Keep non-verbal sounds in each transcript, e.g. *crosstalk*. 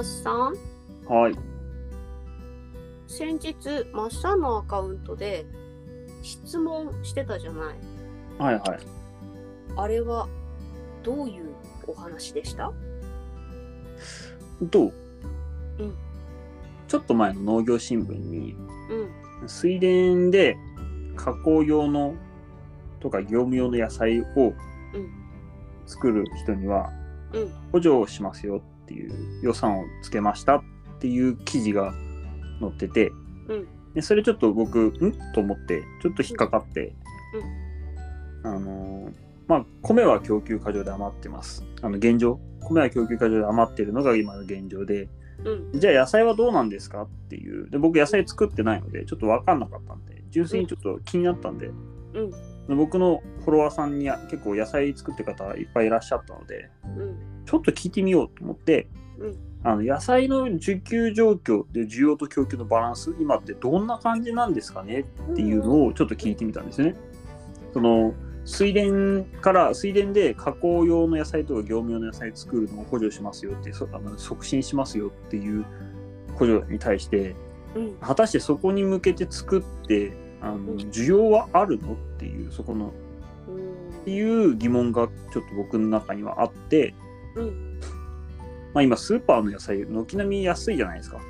マッさんはい。先日マッサンのアカウントで質問してたじゃない。はいはい。あれはどういうお話でした？と、うん。ちょっと前の農業新聞に、うん。水田で加工用のとか業務用の野菜をうん。作る人にはうん。補助をしますよっていう予算をつけましたっていう記事が載ってて、うん。でそれちょっと僕ん？と思ってちょっと引っかかって、あのーまあ米は供給過剰で余ってます。あの現状。米は供給過剰で余ってるのが今の現状で。うん。じゃあ野菜はどうなんですかっていう。で僕野菜作ってないのでちょっと分かんなかったんで純粋にちょっと気になったんで、うん僕のフォロワーさんに結構野菜作ってる方いっぱいいらっしゃったのでうん。ちょっと聞いてみようと思って、うん。あの野菜の需給状況で需要と供給のバランス今ってどんな感じなんですかね？っていうのをちょっと聞いてみたんですね。その水田から水田で加工用の野菜とか業務用の野菜作るのを補助しますよってそあの促進しますよっていう補助に対してうん。果たしてそこに向けて作ってあの需要はあるのっていうそこのっていう疑問がちょっと僕の中にはあって、うん。まあ、今スーパーの野菜軒並み安いじゃないですか。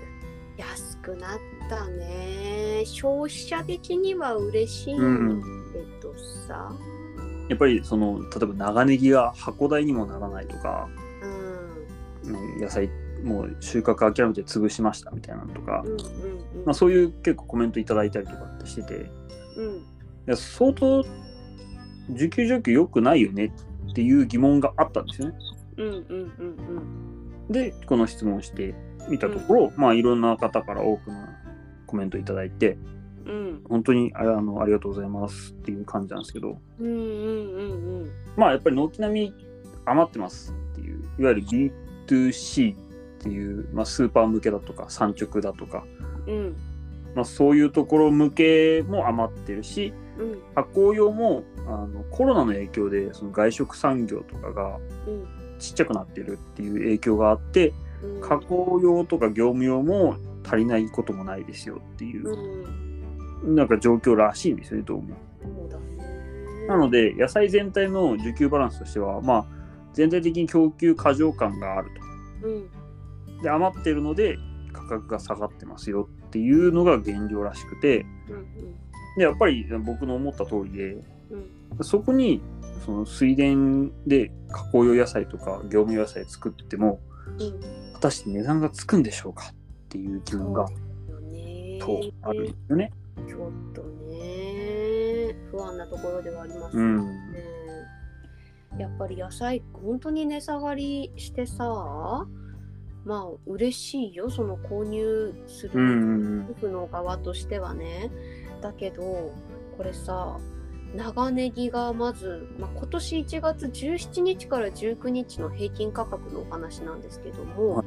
安くなったね。消費者的には嬉しいうんんだけどさ。やっぱりその例えば長ネギが箱代にもならないとか、うん。ね野菜もう収穫諦めて潰しましたみたいなのとか、うんうんまあ、そういう結構コメントいただいたりとかってしてて。いうん。や相当需給状況良くないよねっていう疑問があったんですよね。うんうんうんでこの質問をしてみたところ、まあいろんな方から多くのコメントいただいてうん。うん本当にああのありがとうございますっていう感じなんですけど。うんうんうんうん。まあやっぱり軒並み余ってますっていういわゆる B2C っていう、まあ、スーパー向けだとか産直だとか、うん。まあ、そういうところ向けも余ってるしうん。加工用もあのコロナの影響でその外食産業とかがうん。ちっちゃくなってるっていう影響があってうん。加工用とか業務用も足りないこともないですよっていううん。なんか状況らしいんですよねどうも。なので野菜全体の需給バランスとしてはまあ全体的に供給過剰感があるうん。と。で余ってるので価格が下がってますよっていうのが現状らしくてうんでやっぱり僕の思った通りでうん。そこにその水田で加工用野菜とか業務用野菜作ってもうん。果たして値段がつくんでしょうかっていう疑問がとあるんですよね。ちょっとね不安なところではありますよね、うん。やっぱり野菜本当に値下がりしてさまあ嬉しいよその購入する主婦の側としてはね。だけどこれさ長ネギがまず、まあ、今年1月17日から19日の平均価格のお話なんですけども、はい。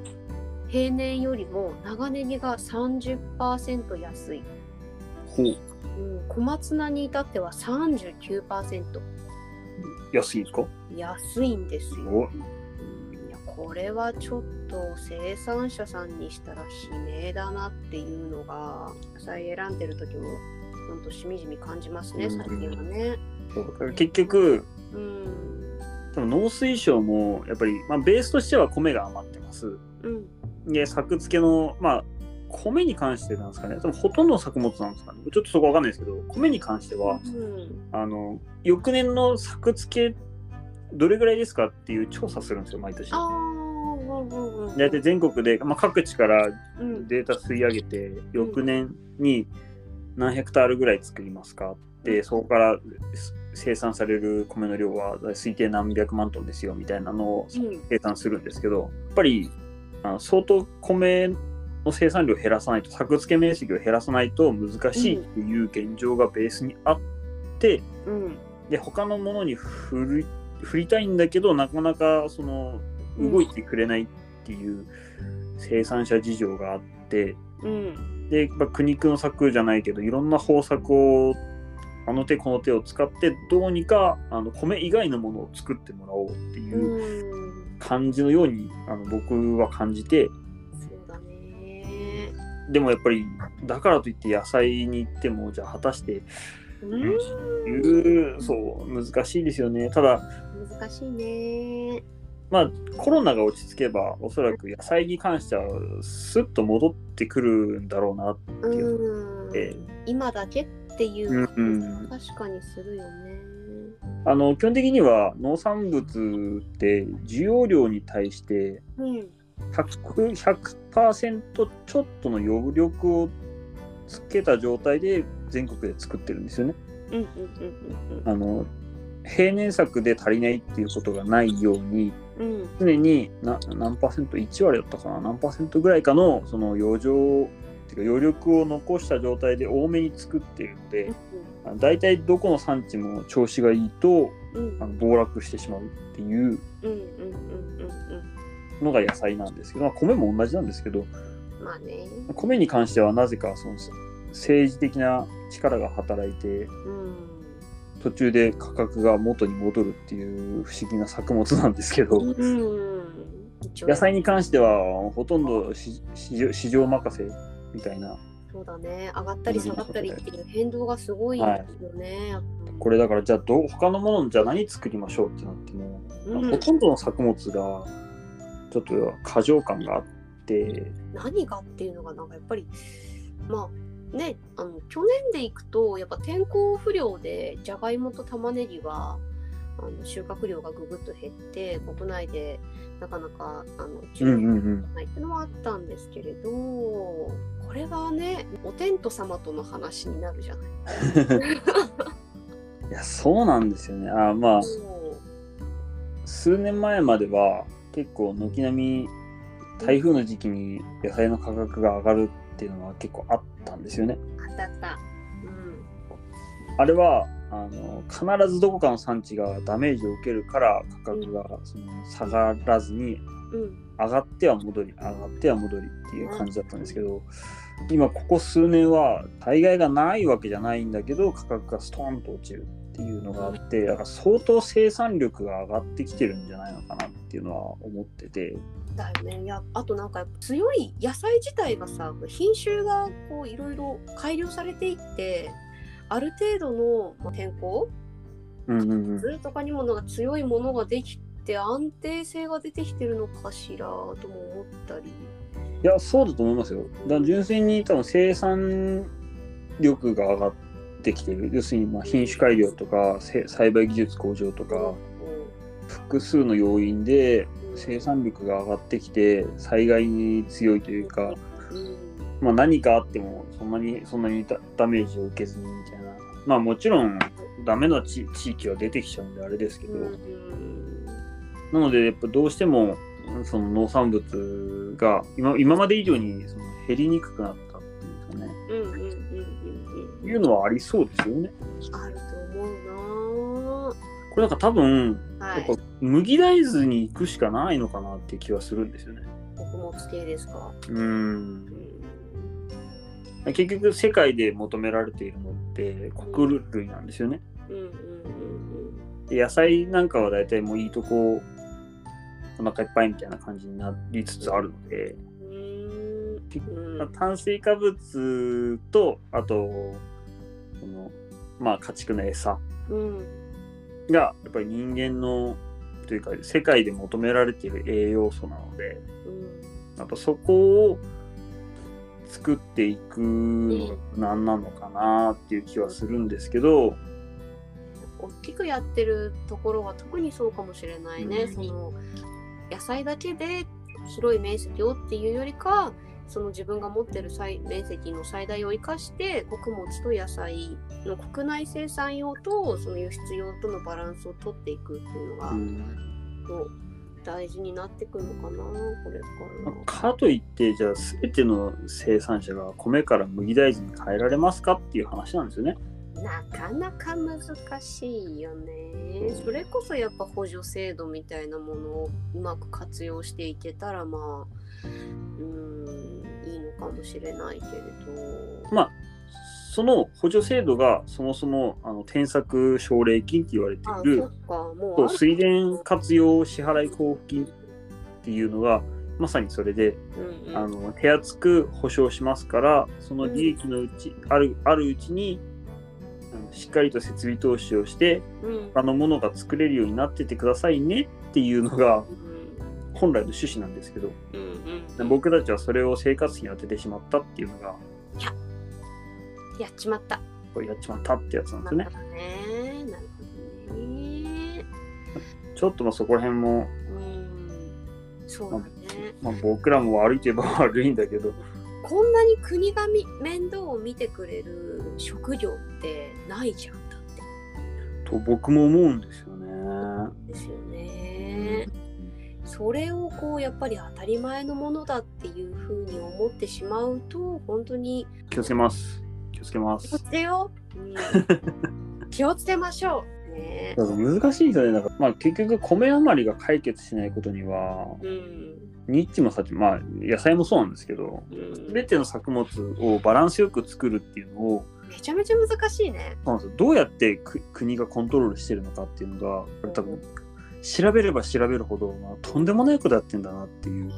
平年よりも長ネギが30%安い、ほう。うん、小松菜に至っては39%安いですか？安いんですよ、これはちょっと生産者さんにしたら悲鳴だなっていうのが野菜選んでる時もほんとしみじみ感じますねうん。最近はね。結局うん。多分農水省もやっぱり、まあ、ベースとしては米が余ってます。うん。で作付けのまあ米に関してなんですかね。多分ほとんどの作物なんですかね。ちょっとそこわかんないですけど米に関してはうんあの翌年の作付けどれぐらいですかっていう調査するんですよ毎年。大体全国で、まあ、各地からうん。データ吸い上げて翌年に何ヘクタールぐらい作りますかでそこから生産される米の量は推定何百万トンですよみたいなのをうん。計算するんですけどやっぱりあの相当米の生産量を減らさないと作付け面積を減らさないと難しいっていう現状がベースにあって、うん。で他のものに振り振りたいんだけどなかなかその動いてくれないっていう生産者事情があって、うんで、まあ、苦肉の策じゃないけどいろんな方策をあの手この手を使ってどうにかあの米以外のものを作ってもらおうっていううん。感じのようにあの僕は感じてでもやっぱりだからといって野菜に行ってもじゃあ果たしてうん。いうそう難しいですよね。ただ難しいね。まあコロナが落ち着けばおそらく野菜に関してはスッと戻ってくるんだろうなっていうう今だけっていう感うんじ確かにするよね。あの基本的には農産物って需要量に対してうん。100%, 100ちょっとの余力をつけた状態で全国で作ってるんですよね。あの平年作で足りないっていうことがないようにうん。うん常にな何パーセント？1割だったかな？何パーセントぐらいかのその余剰っていうか余力を残した状態で多めに作っているのであの大体どこの産地も調子がいいとうんあの暴落してしまうっていううんうんうんうんのが野菜なんですけど、まあ、米も同じなんですけどうん。まあね。米に関してはなぜかその政治的な力が働いてうん。途中で価格が元に戻るっていう不思議な作物なんですけど、うん。野菜に関してはほとんど市市場市場任せみたいなそうだね。上がったり下がったりっていう変動がすごいですよね。これだからじゃあどう他のものじゃあ何作りましょうってなっても、うんほとんどの作物がちょっと過剰感があって何がっていうのがなんかやっぱりまあねあの去年でいくとやっぱ天候不良でじゃがいもと玉ねぎはあの収穫量がぐぐっと減って国内でなかなかあのうん注意うんうん。ないっていうのはあったんですけれどこれはねお天道様との話になるじゃない。*laughs* いやそうなんですよね。あまあ数年前までは結構軒並み台風の時期に野菜の価格が上がるっていうのは結構あったんですよね。あったあった。うんあれはあの必ずどこかの産地がダメージを受けるから価格がその下がらずにうん上がっては戻り上がっては戻りっていう感じだったんですけど今ここ数年は大概がないわけじゃないんだけど価格がストーンと落ちるっていうのがあってだから相当生産力が上がってきてるんじゃないのかなっていうのは思ってて。だよね。いやあとなんか強い野菜自体がさ品種がこういろいろ改良されていってある程度のまあ天候うんうんうん。それとかにもなんか強いものができて安定性が出てきてるのかしらとも思ったり。いやそうだと思いますよ。だ純粋に多分生産力が上がってきてる。要するにまあ品種改良とか栽培技術向上とか複数の要因で生産力が上がってきて災害に強いというか、まあ、何かあってもそんなにそんなにダメージを受けずにみたいな。まあもちろんダメな地域は出てきちゃうんであれですけど、なのでやっぱどうしてもその農産物が今今まで以上にその減りにくくなった。いうのはありそうですよね。あると思うこれなんか多分なはい。やっぱ麦大豆に行くしかないのかなっていう気はするんですよね。穀物系ですか？うん。うん結局世界で求められているのって穀類なんですよね。うんうんうんで野菜なんかは大体もういいとこお腹いっぱいみたいな感じになりつつあるので、うん。炭水化物とあとそのまあ家畜の餌。うん。がやっぱり人間のというか世界で求められている栄養素なのでうん。やっぱそこを作っていくのが何なのかなっていう気はするんですけど、大きくやってるところは特にそうかもしれないね、うん。その野菜だけで広い面積をっていうよりかその自分が持ってる最面積の最大を生かして穀物と野菜の国内生産用とその輸出用とのバランスを取っていくっていうのが、うんと大事になってくるのかなこれから。かといってじゃあ全ての生産者が米から麦大豆に変えられますかっていう話なんですよね。なかなか難しいよね。それこそやっぱ補助制度みたいなものをうまく活用していけたらまあうーんかもしれないけれど。まあその補助制度がそもそもあの添削奨励金って言われてあ、いる。水田活用支払い交付金っていうのがまさにそれで、うんうん。あの手厚く保証しますからその利益のうち、あるあるうちにしっかりと設備投資をしてうん。他のものが作れるようになっててくださいねっていうのが本来の趣旨なんですけどうんうん僕たちはそれを生活費に当ててしまったっていうのがやっちまった。これやっちまったってやつなんですよねなる。ほどね。なるほどね。ちょっとまあそこら辺も、うん。そうだね。まあ、僕らも悪いといえば悪いんだけどこんなに国がみ面倒を見てくれる職業ってないじゃんだって。と僕も思うんですよね。ですよね。それをこうやっぱり当たり前のものだっていうふうに思ってしまうと本当に気をつけます。気をつけま気をす。つけよ。う、うん。*laughs* 気をつけましょう。ね。だから難しいですよね。なんかまあ、結局米余りが解決しないことにはうん。ニッチもサチまあ野菜もそうなんですけどうん。全ての作物をバランスよく作るっていうのをめちゃめちゃ難しいね。どうやってく国がコントロールしてるのかっていうのがこれ多分調べれば調べるほど、まあ、とんでもないことやってんだなっていう。ね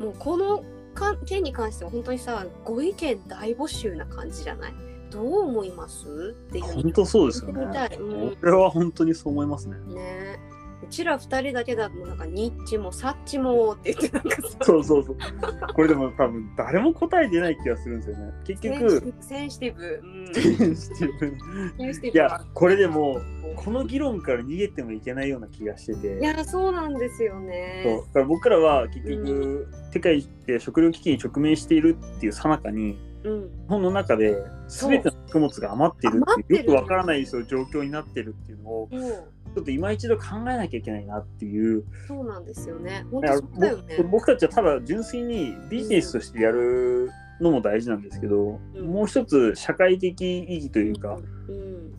もうこのか件に関しては本当にさご意見大募集な感じじゃない？どう思います？っていう本当そうですよね。これは本当にそう思いますね。ね。うちら二人だけだとなんかニッチもサッチもって言ってなんかさ。そうそうそう。これでも多分誰も答え出ない気がするんですよね。結局、センシティブ、うん、センシティブ。いや、これでも、この議論から逃げてもいけないような気がしてて。いやそうなんですよそう。ねだから僕らは結局、世界で食料危機に直面しているっていう最中に、うん。日本の中で全ての作物が余ってる余っていうよくわからない状況になってるっていうのをもうちょっと今一度考えなきゃいけないなっていう。そうなんですよね。本当だよね。僕僕たちはただ純粋にビジネスとしてやるのも大事なんですけど、うん。もう一つ社会的意義というか、うん。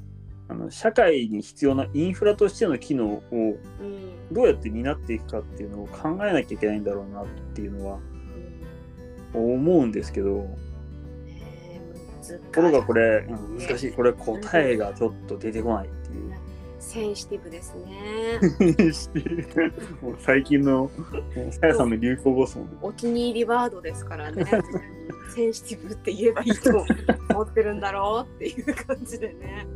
あの社会に必要なインフラとしての機能をうん。どうやって担っていくかっていうのを考えなきゃいけないんだろうなっていうのは思うんですけどところがこれ、難しい。これ答えがちょっと出てこないっていう。センシティブですね *laughs* もう最近のさやさんの流行語ですもんね。お気に入りワードですからね *laughs* センシティブって言えばいいと思ってるんだろうっていう感じでね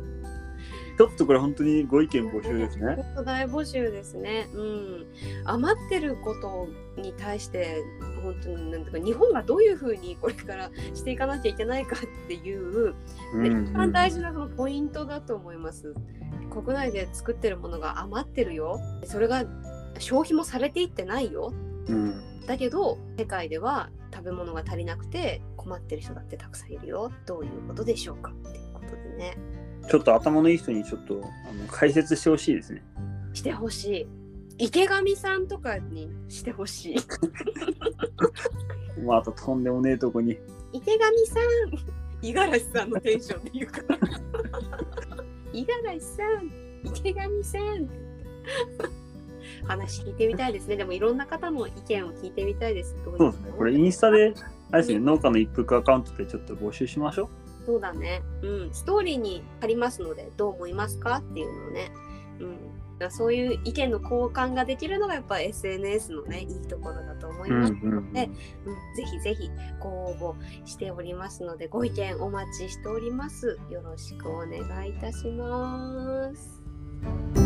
ちょっとこれ本当にご意見募集ですね。本当大募集ですね。うん。余ってることに対して本当になんとか日本がどういうふうにこれからしていかなきゃいけないかっていう、うん一番大事なそのポイントだと思います。国内で作ってるものが余ってるよ。それが消費もされていってないよ。うんだけど世界では食べ物が足りなくて困ってる人だってたくさんいるよ。どういうことでしょうかっていうことでね。ちょっと頭のいい人にちょっとあの解説してほしいですね。してほしい。池上さんとかにしてほしい。*laughs* またとんでもねえとこに。池上さん五十嵐さんのテンションで言うから。五十嵐さん池上さん *laughs* 話聞いてみたいですね。でもいろんな方の意見を聞いてみたいです。そうですね。これインスタで、あれですね、農家の一服アカウントでちょっと募集しましょそうだね。うん。ストーリーに貼りますので、どう思いますか？っていうのをね。うん。だそういう意見の交換ができるのがやっぱ SNS のね、いいところだと思う。います。うんうんでうん、ぜひぜひご応募しておりますのでご意見お待ちしております。よろしくお願いいたします。